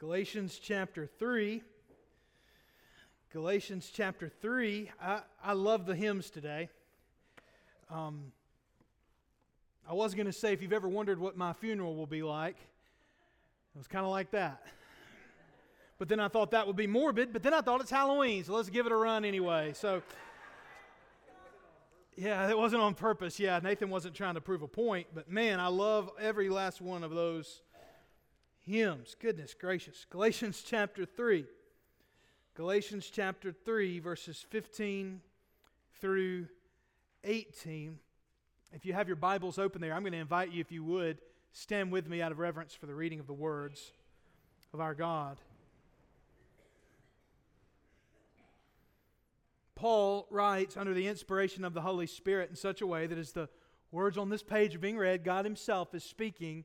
Galatians chapter 3. Galatians chapter 3. I, I love the hymns today. Um, I was going to say, if you've ever wondered what my funeral will be like, it was kind of like that. But then I thought that would be morbid, but then I thought it's Halloween, so let's give it a run anyway. So, yeah, it wasn't on purpose. Yeah, Nathan wasn't trying to prove a point, but man, I love every last one of those hymns. Goodness gracious. Galatians chapter 3. Galatians chapter 3, verses 15 through 18. If you have your Bibles open there, I'm going to invite you, if you would, stand with me out of reverence for the reading of the words of our God. Paul writes under the inspiration of the Holy Spirit in such a way that as the words on this page are being read, God Himself is speaking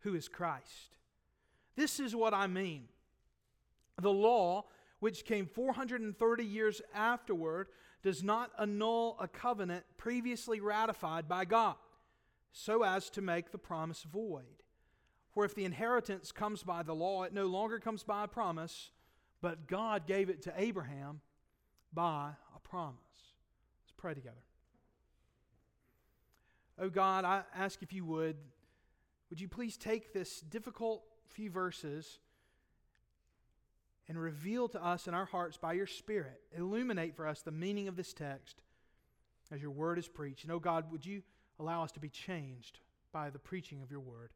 who is Christ. This is what I mean. The law, which came 430 years afterward, does not annul a covenant previously ratified by God, so as to make the promise void. For if the inheritance comes by the law, it no longer comes by a promise, but God gave it to Abraham by a promise. Let's pray together. Oh God, I ask if you would would you please take this difficult few verses and reveal to us in our hearts by your Spirit, illuminate for us the meaning of this text as your word is preached. And oh God, would you allow us to be changed by the preaching of your word?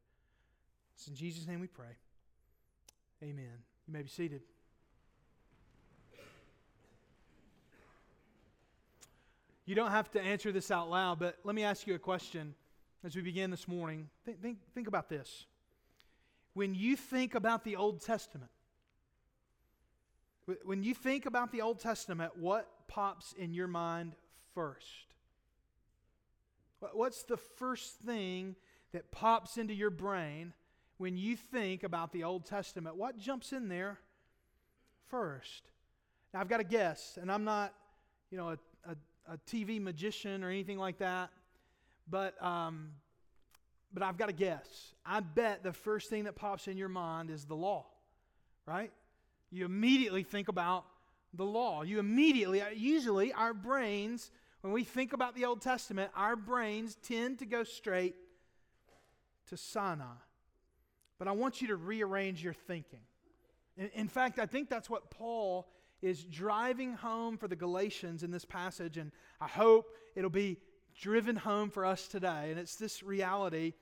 It's in Jesus' name we pray. Amen. You may be seated. You don't have to answer this out loud, but let me ask you a question as we begin this morning, think, think, think about this. When you think about the Old Testament, when you think about the Old Testament, what pops in your mind first? What's the first thing that pops into your brain when you think about the Old Testament? What jumps in there first? Now, I've got to guess, and I'm not, you know, a, a, a TV magician or anything like that. But, um, but I've got to guess. I bet the first thing that pops in your mind is the law, right? You immediately think about the law. You immediately, uh, usually, our brains, when we think about the Old Testament, our brains tend to go straight to Sinai. But I want you to rearrange your thinking. In, in fact, I think that's what Paul is driving home for the Galatians in this passage, and I hope it'll be driven home for us today. And it's this reality.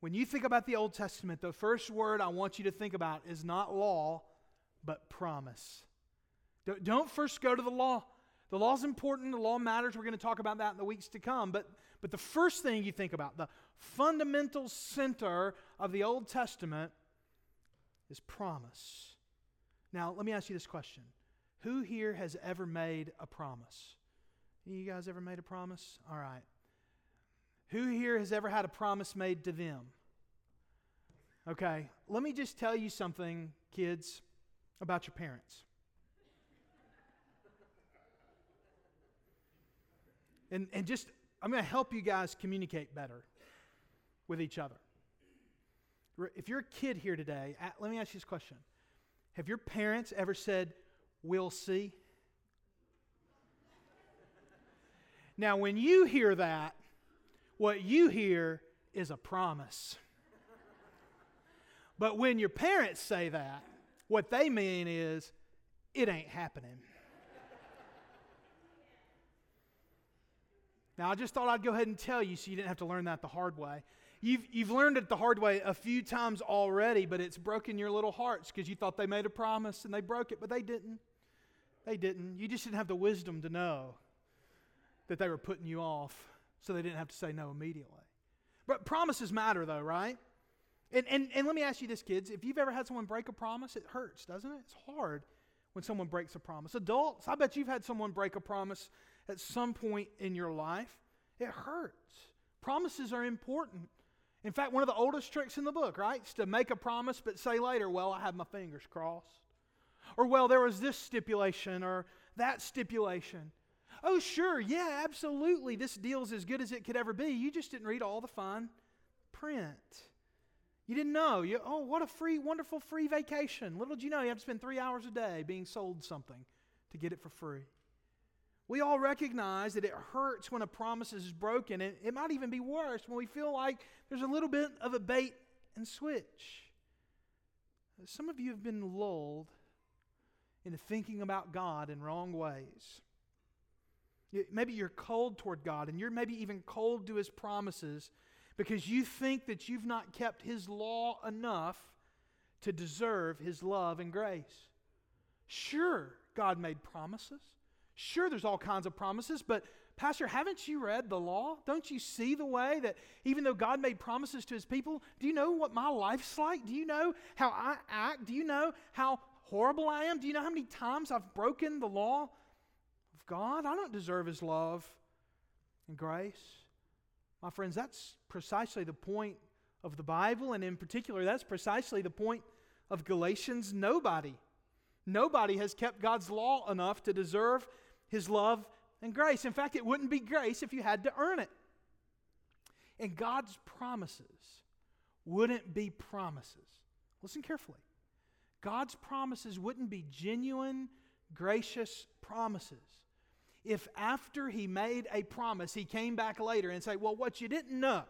When you think about the Old Testament, the first word I want you to think about is not law, but promise. Don't first go to the law. The law is important, the law matters. We're going to talk about that in the weeks to come. But, but the first thing you think about, the fundamental center of the Old Testament, is promise. Now, let me ask you this question Who here has ever made a promise? You guys ever made a promise? All right. Who here has ever had a promise made to them? Okay, let me just tell you something, kids, about your parents. And, and just, I'm going to help you guys communicate better with each other. If you're a kid here today, let me ask you this question Have your parents ever said, We'll see? Now, when you hear that, what you hear is a promise. But when your parents say that, what they mean is, it ain't happening. Now, I just thought I'd go ahead and tell you so you didn't have to learn that the hard way. You've, you've learned it the hard way a few times already, but it's broken your little hearts because you thought they made a promise and they broke it, but they didn't. They didn't. You just didn't have the wisdom to know that they were putting you off so they didn't have to say no immediately. But promises matter, though, right? And, and, and let me ask you this, kids. If you've ever had someone break a promise, it hurts, doesn't it? It's hard when someone breaks a promise. Adults, I bet you've had someone break a promise at some point in your life. It hurts. Promises are important. In fact, one of the oldest tricks in the book, right, is to make a promise but say later, well, I have my fingers crossed. Or, well, there was this stipulation or that stipulation. Oh, sure, yeah, absolutely. This deal's as good as it could ever be. You just didn't read all the fine print. You didn't know. You, oh, what a free, wonderful free vacation. Little did you know you have to spend three hours a day being sold something to get it for free. We all recognize that it hurts when a promise is broken, and it might even be worse when we feel like there's a little bit of a bait and switch. Some of you have been lulled into thinking about God in wrong ways. Maybe you're cold toward God, and you're maybe even cold to His promises because you think that you've not kept His law enough to deserve His love and grace. Sure, God made promises. Sure, there's all kinds of promises, but Pastor, haven't you read the law? Don't you see the way that even though God made promises to his people, do you know what my life's like? Do you know how I act? Do you know how horrible I am? Do you know how many times I've broken the law God? I don't deserve his love and grace. My friends, that's precisely the point of the Bible, and in particular, that's precisely the point of Galatians. Nobody, nobody has kept God's law enough to deserve his love and grace. In fact, it wouldn't be grace if you had to earn it. And God's promises wouldn't be promises. Listen carefully. God's promises wouldn't be genuine, gracious promises if after he made a promise, he came back later and say, Well, what you didn't know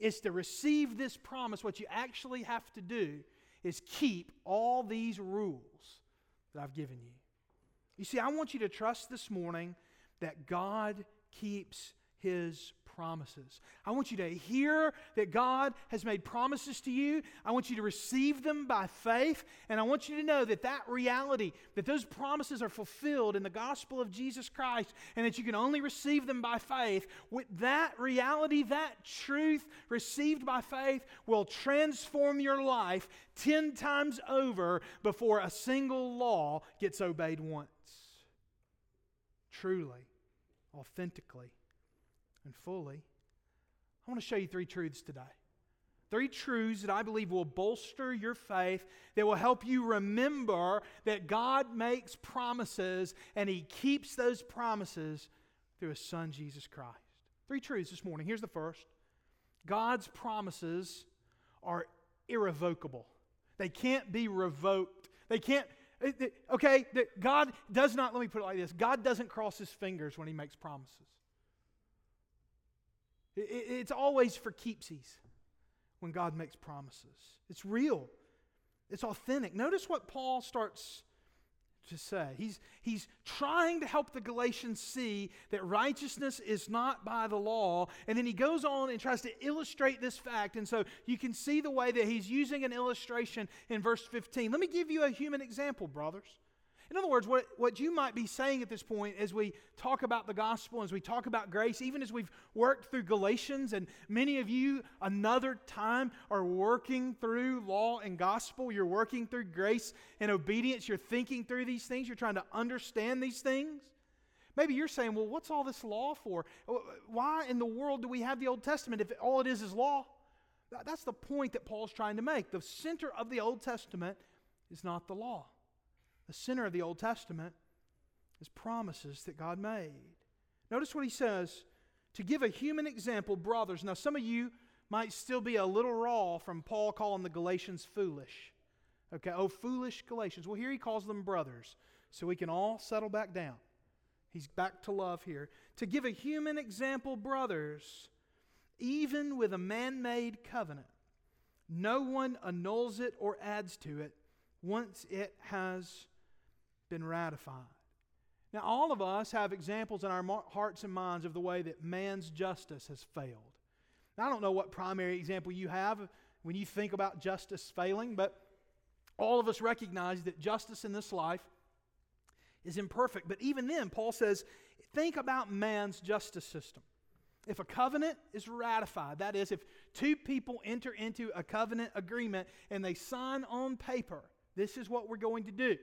is to receive this promise, what you actually have to do is keep all these rules that I've given you. You see, I want you to trust this morning that God keeps his promises. I want you to hear that God has made promises to you. I want you to receive them by faith. And I want you to know that that reality, that those promises are fulfilled in the gospel of Jesus Christ and that you can only receive them by faith. With that reality, that truth received by faith will transform your life 10 times over before a single law gets obeyed once. Truly, authentically and fully. I want to show you three truths today. Three truths that I believe will bolster your faith, that will help you remember that God makes promises and He keeps those promises through His Son, Jesus Christ. Three truths this morning. Here's the first God's promises are irrevocable, they can't be revoked. They can't eh, eh, okay, God does not, let me put it like this God doesn't cross his fingers when he makes promises. It's always for keepsies when God makes promises. It's real, it's authentic. Notice what Paul starts to say. He's, he's trying to help the Galatians see that righteousness is not by the law. And then he goes on and tries to illustrate this fact. And so you can see the way that he's using an illustration in verse 15. Let me give you a human example, brothers. In other words, what, what you might be saying at this point as we talk about the gospel, as we talk about grace, even as we've worked through Galatians, and many of you another time are working through law and gospel, you're working through grace and obedience, you're thinking through these things, you're trying to understand these things. Maybe you're saying, well, what's all this law for? Why in the world do we have the Old Testament if all it is is law? That's the point that Paul's trying to make. The center of the Old Testament is not the law. The center of the Old Testament is promises that God made. Notice what he says to give a human example, brothers. Now, some of you might still be a little raw from Paul calling the Galatians foolish. Okay, oh, foolish Galatians. Well, here he calls them brothers, so we can all settle back down. He's back to love here. To give a human example, brothers, even with a man made covenant, no one annuls it or adds to it once it has been ratified. Now, all of us have examples in our hearts and minds of the way that man's justice has failed. Now, I don't know what primary example you have when you think about justice failing, but all of us recognize that justice in this life is imperfect. But even then, Paul says, think about man's justice system. if a covenant is ratified, that is, if two people enter into a covenant agreement and they sign on paper, this is what we're going to do.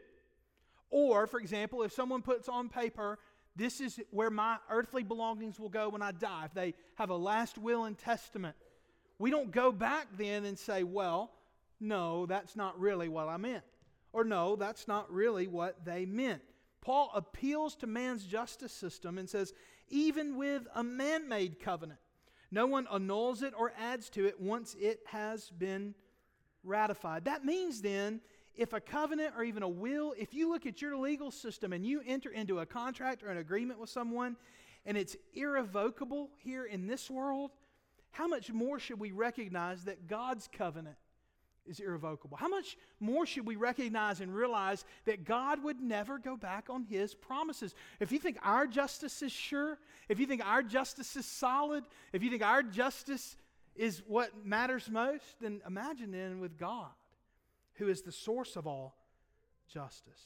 Or, for example, if someone puts on paper, this is where my earthly belongings will go when I die, if they have a last will and testament, we don't go back then and say, well, no, that's not really what I meant. Or no, that's not really what they meant. Paul appeals to man's justice system and says, even with a man made covenant, no one annuls it or adds to it once it has been ratified. That means then, if a covenant or even a will, if you look at your legal system and you enter into a contract or an agreement with someone and it's irrevocable here in this world, how much more should we recognize that God's covenant is irrevocable. How much more should we recognize and realize that God would never go back on his promises? If you think our justice is sure, if you think our justice is solid, if you think our justice is what matters most, then imagine then with God, who is the source of all justice.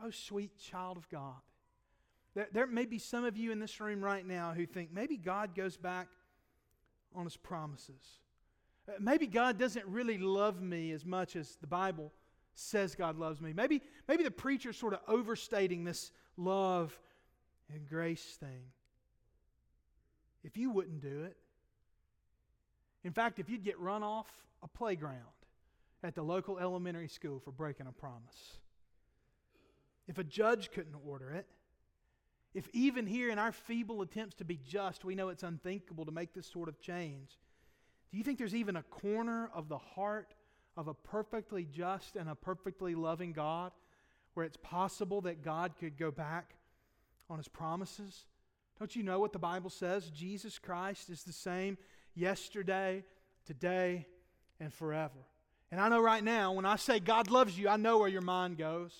Oh, sweet child of God. There, there may be some of you in this room right now who think maybe God goes back on his promises. Uh, maybe God doesn't really love me as much as the Bible says God loves me. Maybe, maybe the preacher's sort of overstating this love and grace thing. If you wouldn't do it, in fact, if you'd get run off a playground at the local elementary school for breaking a promise, if a judge couldn't order it, if even here in our feeble attempts to be just, we know it's unthinkable to make this sort of change, do you think there's even a corner of the heart of a perfectly just and a perfectly loving God where it's possible that God could go back on his promises? Don't you know what the Bible says? Jesus Christ is the same yesterday, today, and forever. And I know right now, when I say God loves you, I know where your mind goes.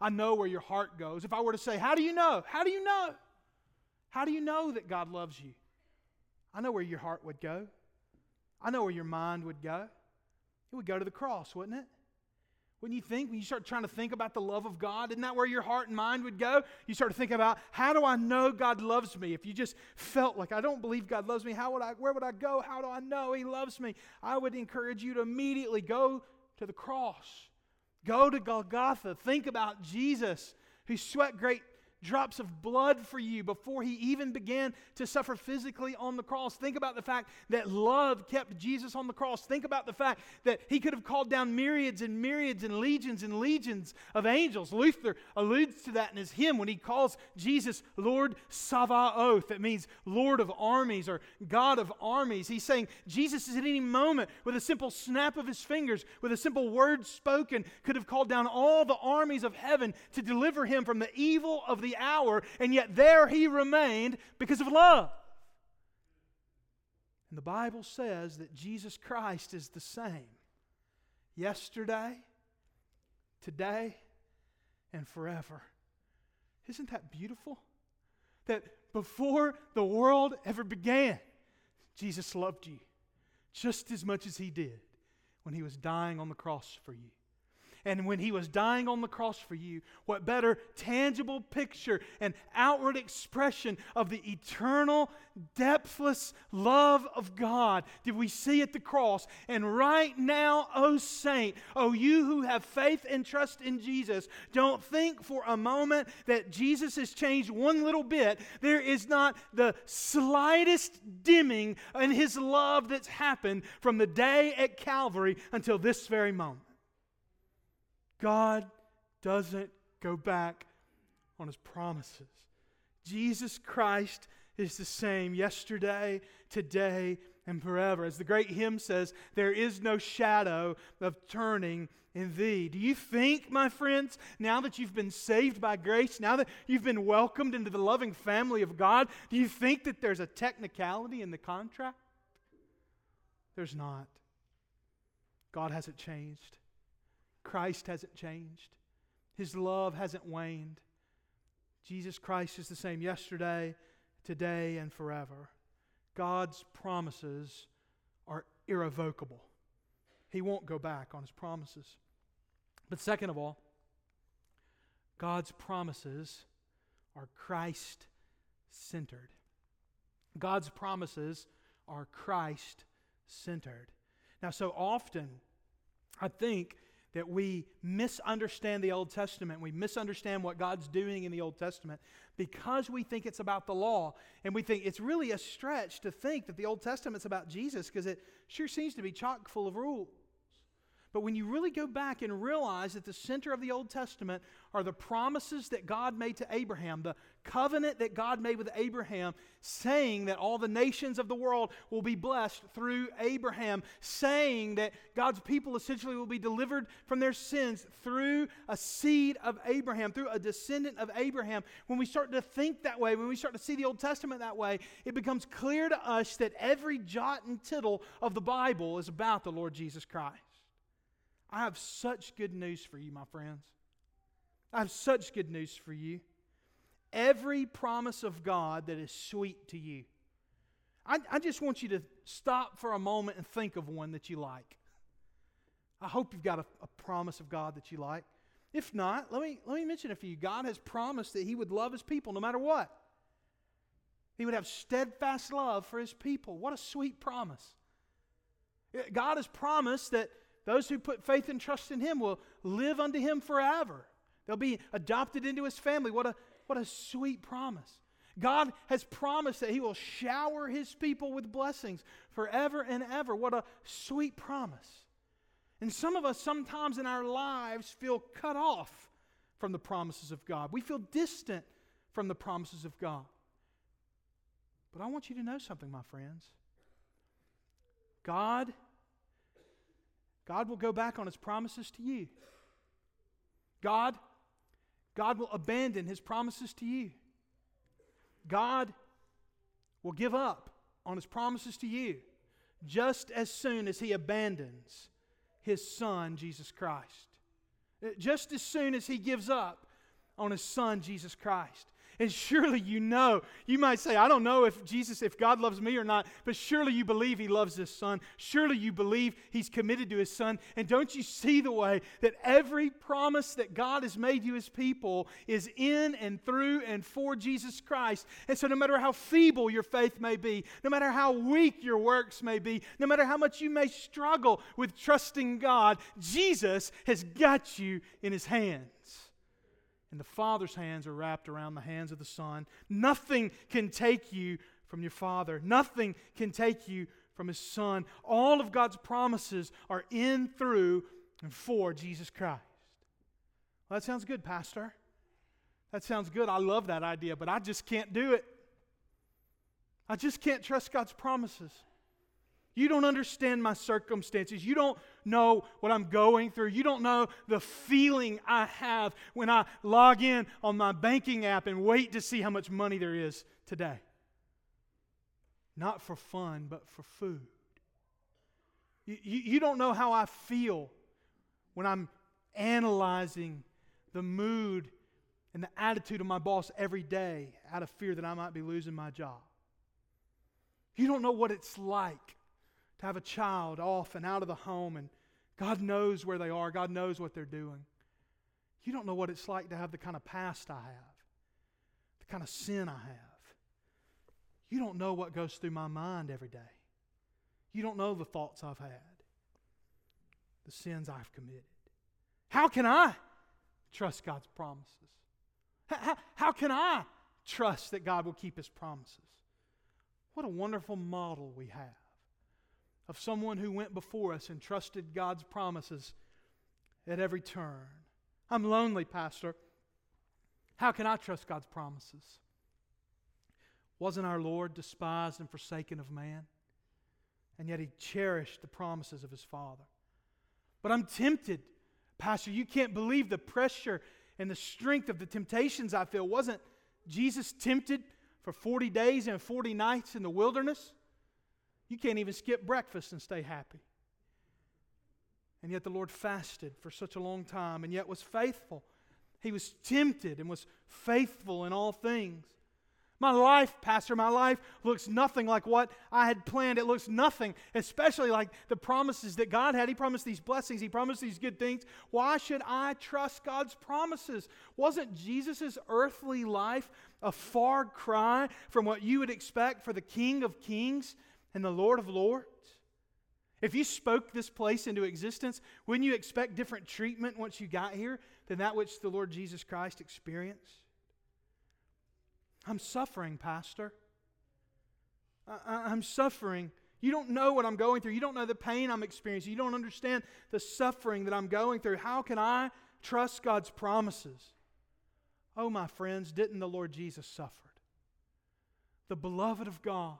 I know where your heart goes. If I were to say, How do you know? How do you know? How do you know that God loves you? I know where your heart would go. I know where your mind would go. It would go to the cross, wouldn't it? Wouldn't you think when you start trying to think about the love of God, isn't that where your heart and mind would go? You start to think about how do I know God loves me? If you just felt like I don't believe God loves me, how would I where would I go? How do I know he loves me? I would encourage you to immediately go to the cross. Go to Golgotha. Think about Jesus who sweat great drops of blood for you before he even began to suffer physically on the cross. Think about the fact that love kept Jesus on the cross. Think about the fact that he could have called down myriads and myriads and legions and legions of angels. Luther alludes to that in his hymn when he calls Jesus Lord Sabaoth. That means Lord of armies or God of armies. He's saying Jesus is at any moment, with a simple snap of his fingers, with a simple word spoken, could have called down all the armies of heaven to deliver him from the evil of the hour, and yet there he remained because of love. And the Bible says that Jesus Christ is the same yesterday, today, and forever. Isn't that beautiful? That before the world ever began, Jesus loved you just as much as he did when he was dying on the cross for you. And when he was dying on the cross for you, what better tangible picture and outward expression of the eternal, depthless love of God did we see at the cross? And right now, oh saint, oh you who have faith and trust in Jesus, don't think for a moment that Jesus has changed one little bit. There is not the slightest dimming in his love that's happened from the day at Calvary until this very moment. God doesn't go back on his promises. Jesus Christ is the same yesterday, today, and forever. As the great hymn says, there is no shadow of turning in thee. Do you think, my friends, now that you've been saved by grace, now that you've been welcomed into the loving family of God, do you think that there's a technicality in the contract? There's not. God hasn't changed. Christ hasn't changed, His love hasn't waned. Jesus Christ is the same yesterday, today, and forever. God's promises are irrevocable. He won't go back on His promises. But second of all, God's promises are Christ centered. God's promises are Christ centered. Now, so often, I think that we misunderstand the Old Testament. We misunderstand what God's doing in the Old Testament because we think it's about the law. And we think it's really a stretch to think that the Old Testament's about Jesus because it sure seems to be chock full of rules. But when you really go back and realize that the center of the Old Testament are the promises that God made to Abraham, the covenant that God made with Abraham, saying that all the nations of the world will be blessed through Abraham, saying that God's people essentially will be delivered from their sins through a seed of Abraham, through a descendant of Abraham. When we start to think that way, when we start to see the Old Testament that way, it becomes clear to us that every jot and tittle of the Bible is about the Lord Jesus Christ. I have such good news for you, my friends. I have such good news for you. Every promise of God that is sweet to you. I, I just want you to stop for a moment and think of one that you like. I hope you've got a, a promise of God that you like. If not, let me, let me mention for you. God has promised that He would love His people no matter what. He would have steadfast love for His people. What a sweet promise. God has promised that those who put faith and trust in him will live unto him forever. They'll be adopted into his family. What a, what a sweet promise. God has promised that he will shower his people with blessings forever and ever. What a sweet promise. And some of us sometimes in our lives feel cut off from the promises of God. We feel distant from the promises of God. But I want you to know something, my friends. God God will go back on his promises to you. God, God will abandon his promises to you. God will give up on his promises to you just as soon as he abandons his son, Jesus Christ. Uh, just as soon as he gives up on his son, Jesus Christ. And surely you know, you might say, I don't know if Jesus, if God loves me or not, but surely you believe He loves His Son. Surely you believe He's committed to His Son. And don't you see the way that every promise that God has made you His people is in and through and for Jesus Christ? And so no matter how feeble your faith may be, no matter how weak your works may be, no matter how much you may struggle with trusting God, Jesus has got you in His hands and the Father's hands are wrapped around the hands of the Son. Nothing can take you from your Father, nothing can take you from His Son. All of God's promises are in, through, and for Jesus Christ. Well, that sounds good, Pastor. That sounds good. I love that idea, but I just can't do it. I just can't trust God's promises. You don't understand my circumstances. You don't know what I'm going through. You don't know the feeling I have when I log in on my banking app and wait to see how much money there is today. Not for fun, but for food. You, you, you don't know how I feel when I'm analyzing the mood and the attitude of my boss every day out of fear that I might be losing my job. You don't know what it's like to have a child off and out of the home, and God knows where they are, God knows what they're doing. You don't know what it's like to have the kind of past I have, the kind of sin I have. You don't know what goes through my mind every day. You don't know the thoughts I've had, the sins I've committed. How can I trust God's promises? How, how, can I trust that God will keep His promises? What a wonderful model we have of someone who went before us and trusted God's promises at every turn. I'm lonely, Pastor. How can I trust God's promises? Wasn't our Lord despised and forsaken of man? And yet he cherished the promises of his Father. But I'm tempted, Pastor. You can't believe the pressure and the strength of the temptations I feel. Wasn't Jesus tempted for 40 days and 40 nights in the wilderness? You can't even skip breakfast and stay happy. And yet the Lord fasted for such a long time and yet was faithful. He was tempted and was faithful in all things. My life, Pastor, my life looks nothing like what I had planned. It looks nothing, especially like the promises that God had. He promised these blessings, He promised these good things. Why should I trust God's promises? Wasn't Jesus' earthly life a far cry from what you would expect for the King of Kings and the Lord of Lords? If you spoke this place into existence, wouldn't you expect different treatment once you got here than that which the Lord Jesus Christ experienced? I'm suffering, Pastor. I, am suffering. You don't know what I'm going through. You don't know the pain I'm experiencing. You don't understand the suffering that I'm going through. How can I trust God's promises? Oh, my friends, didn't the Lord Jesus suffer? The beloved of God,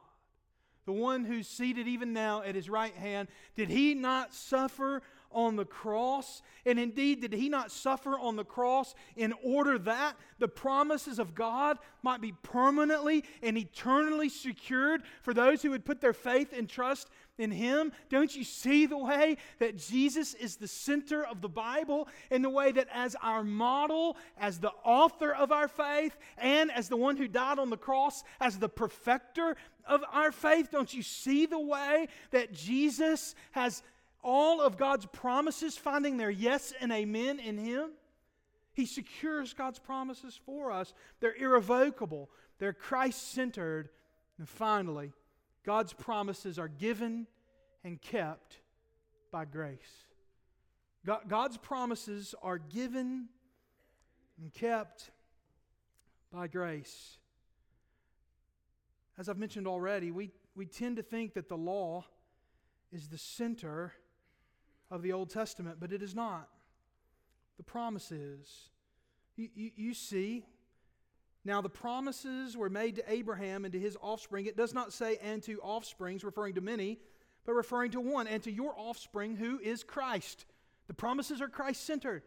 the one who's seated even now at his right hand, did he not suffer on the cross? And indeed, did he not suffer on the cross in order that the promises of God might be permanently and eternally secured for those who would put their faith and trust in him? Don't you see the way that Jesus is the center of the Bible in the way that as our model, as the author of our faith, and as the one who died on the cross, as the perfecter of our faith, don't you see the way that Jesus has all of God's promises finding their yes and amen in Him? He secures God's promises for us. They're irrevocable, they're Christ centered. And finally, God's promises are given and kept by grace. God's promises are given and kept by grace. As I've mentioned already, we, we tend to think that the law is the center of the Old Testament, but it is not. The promise is. You, you, you, see, now the promises were made to Abraham and to his offspring. It does not say, and to offsprings, referring to many, but referring to one, and to your offspring, who is Christ. The promises are Christ centered.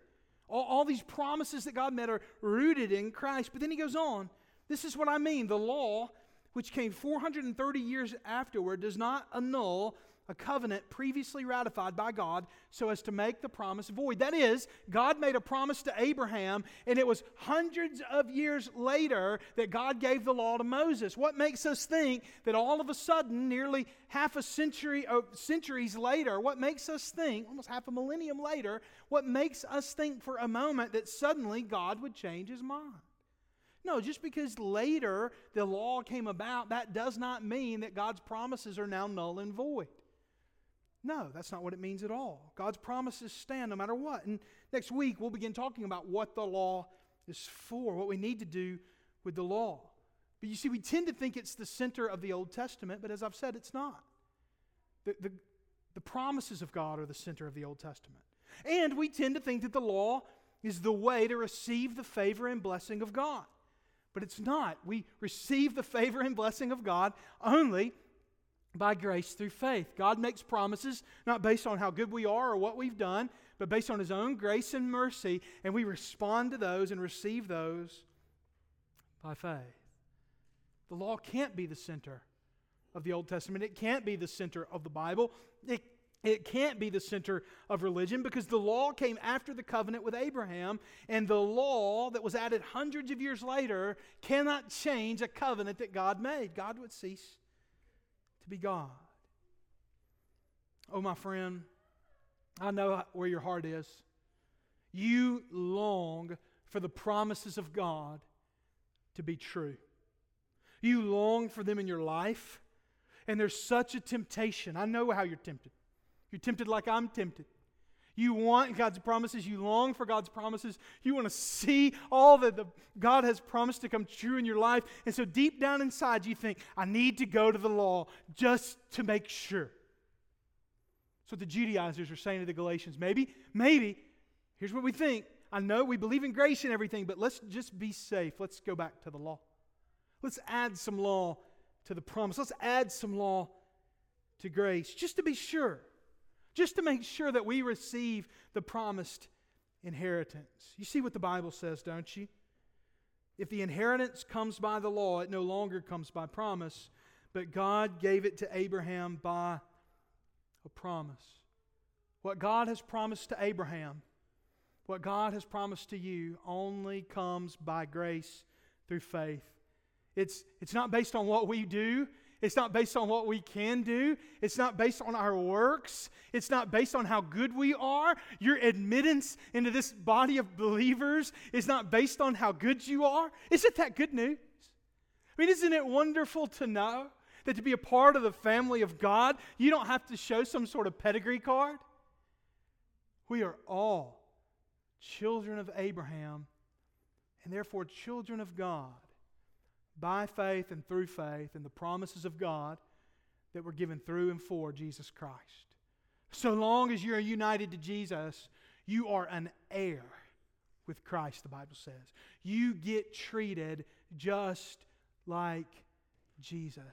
All, all these promises that God made are rooted in Christ. But then he goes on. This is what I mean. The law, which came 430 years afterward, does not annul a covenant previously ratified by God so as to make the promise void. That is, God made a promise to Abraham, and it was hundreds of years later that God gave the law to Moses. What makes us think that all of a sudden, nearly half a century, uh, centuries later, what makes us think, almost half a millennium later, what makes us think for a moment that suddenly God would change his mind? No, just because later the law came about, that does not mean that God's promises are now null and void. No, that's not what it means at all. God's promises stand no matter what. And next week, we'll begin talking about what the law is for, what we need to do with the law. But you see, we tend to think it's the center of the Old Testament, but as I've said, it's not. The, the, the promises of God are the center of the Old Testament. And we tend to think that the law is the way to receive the favor and blessing of God. But it's not. We receive the favor and blessing of God only by grace through faith. God makes promises not based on how good we are or what we've done, but based on His own grace and mercy, and we respond to those and receive those by faith. The law can't be the center of the Old Testament, it can't be the center of the Bible. It, it can't be the center of religion because the law came after the covenant with Abraham, and the law that was added hundreds of years later cannot change a covenant that God made. God would cease be God. Oh, my friend, I know where your heart is. You long for the promises of God to be true. You long for them in your life, and there's such a temptation. I know how you're tempted. You're tempted like I'm tempted. You want God's promises. You long for God's promises. You want to see all that the, God has promised to come true in your life. And so deep down inside, you think, I need to go to the law just to make sure. What the Judaizers are saying to the Galatians. Maybe, maybe, here's what we think. I know we believe in grace and everything, but let's just be safe. Let's go back to the law. Let's add some law to the promise. Let's add some law to grace just to be sure just to make sure that we receive the promised inheritance. You see what the Bible says, don't you? If the inheritance comes by the law, it no longer comes by promise, but God gave it to Abraham by a promise. What God has promised to Abraham, what God has promised to you, only comes by grace through faith. It's, it's not based on what we do. It's not based on what we can do. It's not based on our works. It's not based on how good we are. Your admittance into this body of believers is not based on how good you are. Isn't that good news? I mean, isn't it wonderful to know that to be a part of the family of God, you don't have to show some sort of pedigree card? We are all children of Abraham and therefore children of God by faith and through faith in the promises of God that were given through and for Jesus Christ. So long as you're united to Jesus, you are an heir with Christ, the Bible says. You get treated just like Jesus.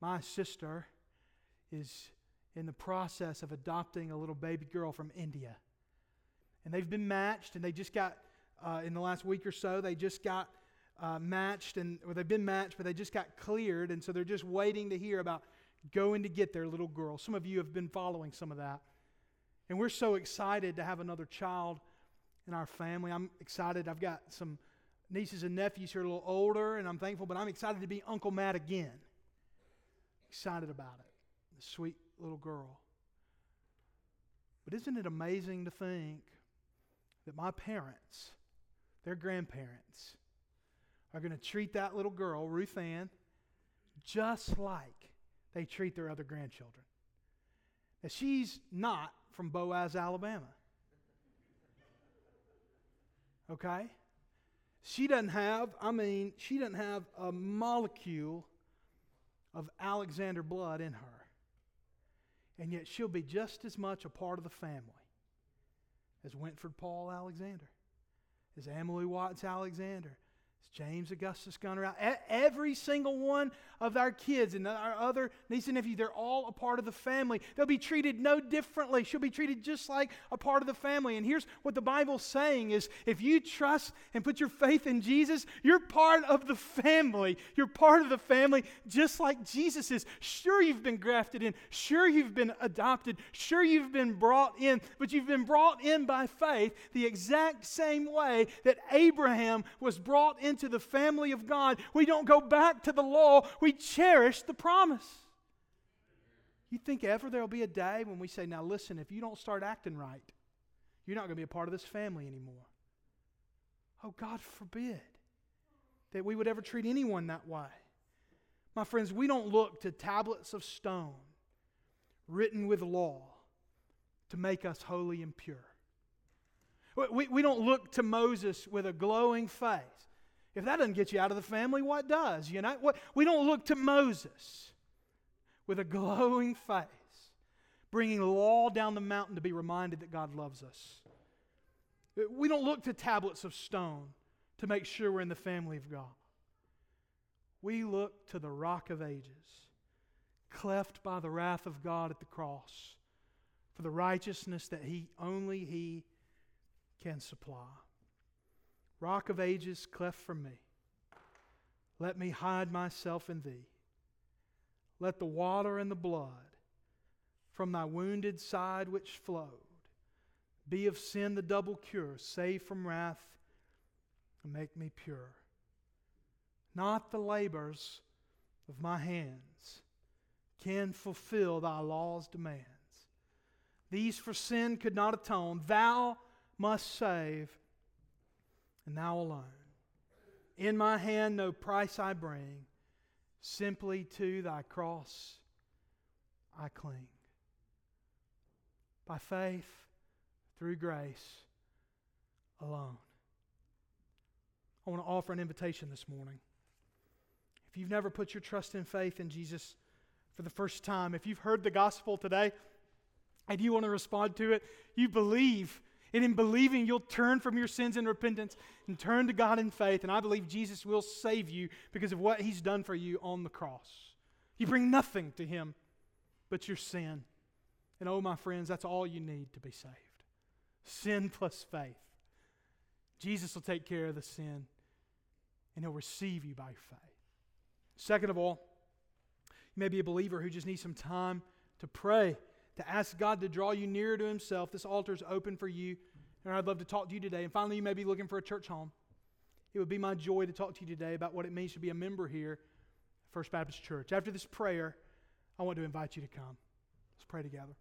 My sister is in the process of adopting a little baby girl from India. And they've been matched, and they just got, uh, in the last week or so, they just got uh, matched, and or they've been matched, but they just got cleared, and so they're just waiting to hear about going to get their little girl. Some of you have been following some of that. And we're so excited to have another child in our family. I'm excited. I've got some nieces and nephews who are a little older, and I'm thankful, but I'm excited to be Uncle Matt again. Excited about it. The sweet little girl. But isn't it amazing to think that my parents, their grandparents, are going to treat that little girl, Ruth Ann, just like they treat their other grandchildren. Now, she's not from Boaz, Alabama. Okay? She doesn't have, I mean, she doesn't have a molecule of Alexander blood in her. And yet she'll be just as much a part of the family as Wentford Paul Alexander, as Emily Watts Alexander, James Augustus Gunner. Every single one of our kids and our other nieces and nephews, they're all a part of the family. They'll be treated no differently. She'll be treated just like a part of the family. And here's what the Bible's saying is if you trust and put your faith in Jesus, you're part of the family. You're part of the family just like Jesus is. Sure, you've been grafted in. Sure, you've been adopted. Sure, you've been brought in. But you've been brought in by faith the exact same way that Abraham was brought into into the family of God. We don't go back to the law, we cherish the promise. You think ever there'll be a day when we say, now listen, if you don't start acting right, you're not going to be a part of this family anymore? Oh, God forbid that we would ever treat anyone that way. My friends, we don't look to tablets of stone written with law to make us holy and pure. We, we don't look to Moses with a glowing face if that doesn't get you out of the family, what does? You know, what, we don't look to Moses with a glowing face, bringing law down the mountain to be reminded that God loves us. We don't look to tablets of stone to make sure we're in the family of God. We look to the rock of ages, cleft by the wrath of God at the cross, for the righteousness that he only he can supply. Rock of ages, cleft for me. Let me hide myself in thee. Let the water and the blood from thy wounded side which flowed be of sin the double cure, save from wrath, and make me pure. Not the labors of my hands can fulfill thy law's demands. These for sin could not atone. Thou must save and thou alone. In my hand no price I bring, simply to thy cross I cling. By faith, through grace alone. I want to offer an invitation this morning. If you've never put your trust and faith in Jesus for the first time, if you've heard the gospel today and you want to respond to it, you believe and in believing, you'll turn from your sins in repentance and turn to God in faith. And I believe Jesus will save you because of what he's done for you on the cross. You bring nothing to him but your sin. And oh, my friends, that's all you need to be saved sin plus faith. Jesus will take care of the sin and he'll receive you by faith. Second of all, you may be a believer who just needs some time to pray to ask God to draw you nearer to Himself. This altar is open for you, and I'd love to talk to you today. And finally, you may be looking for a church home. it would be my joy to talk to you today about what it means to be a member here First Baptist Church. After this prayer, I want to invite you to come. Let's pray together.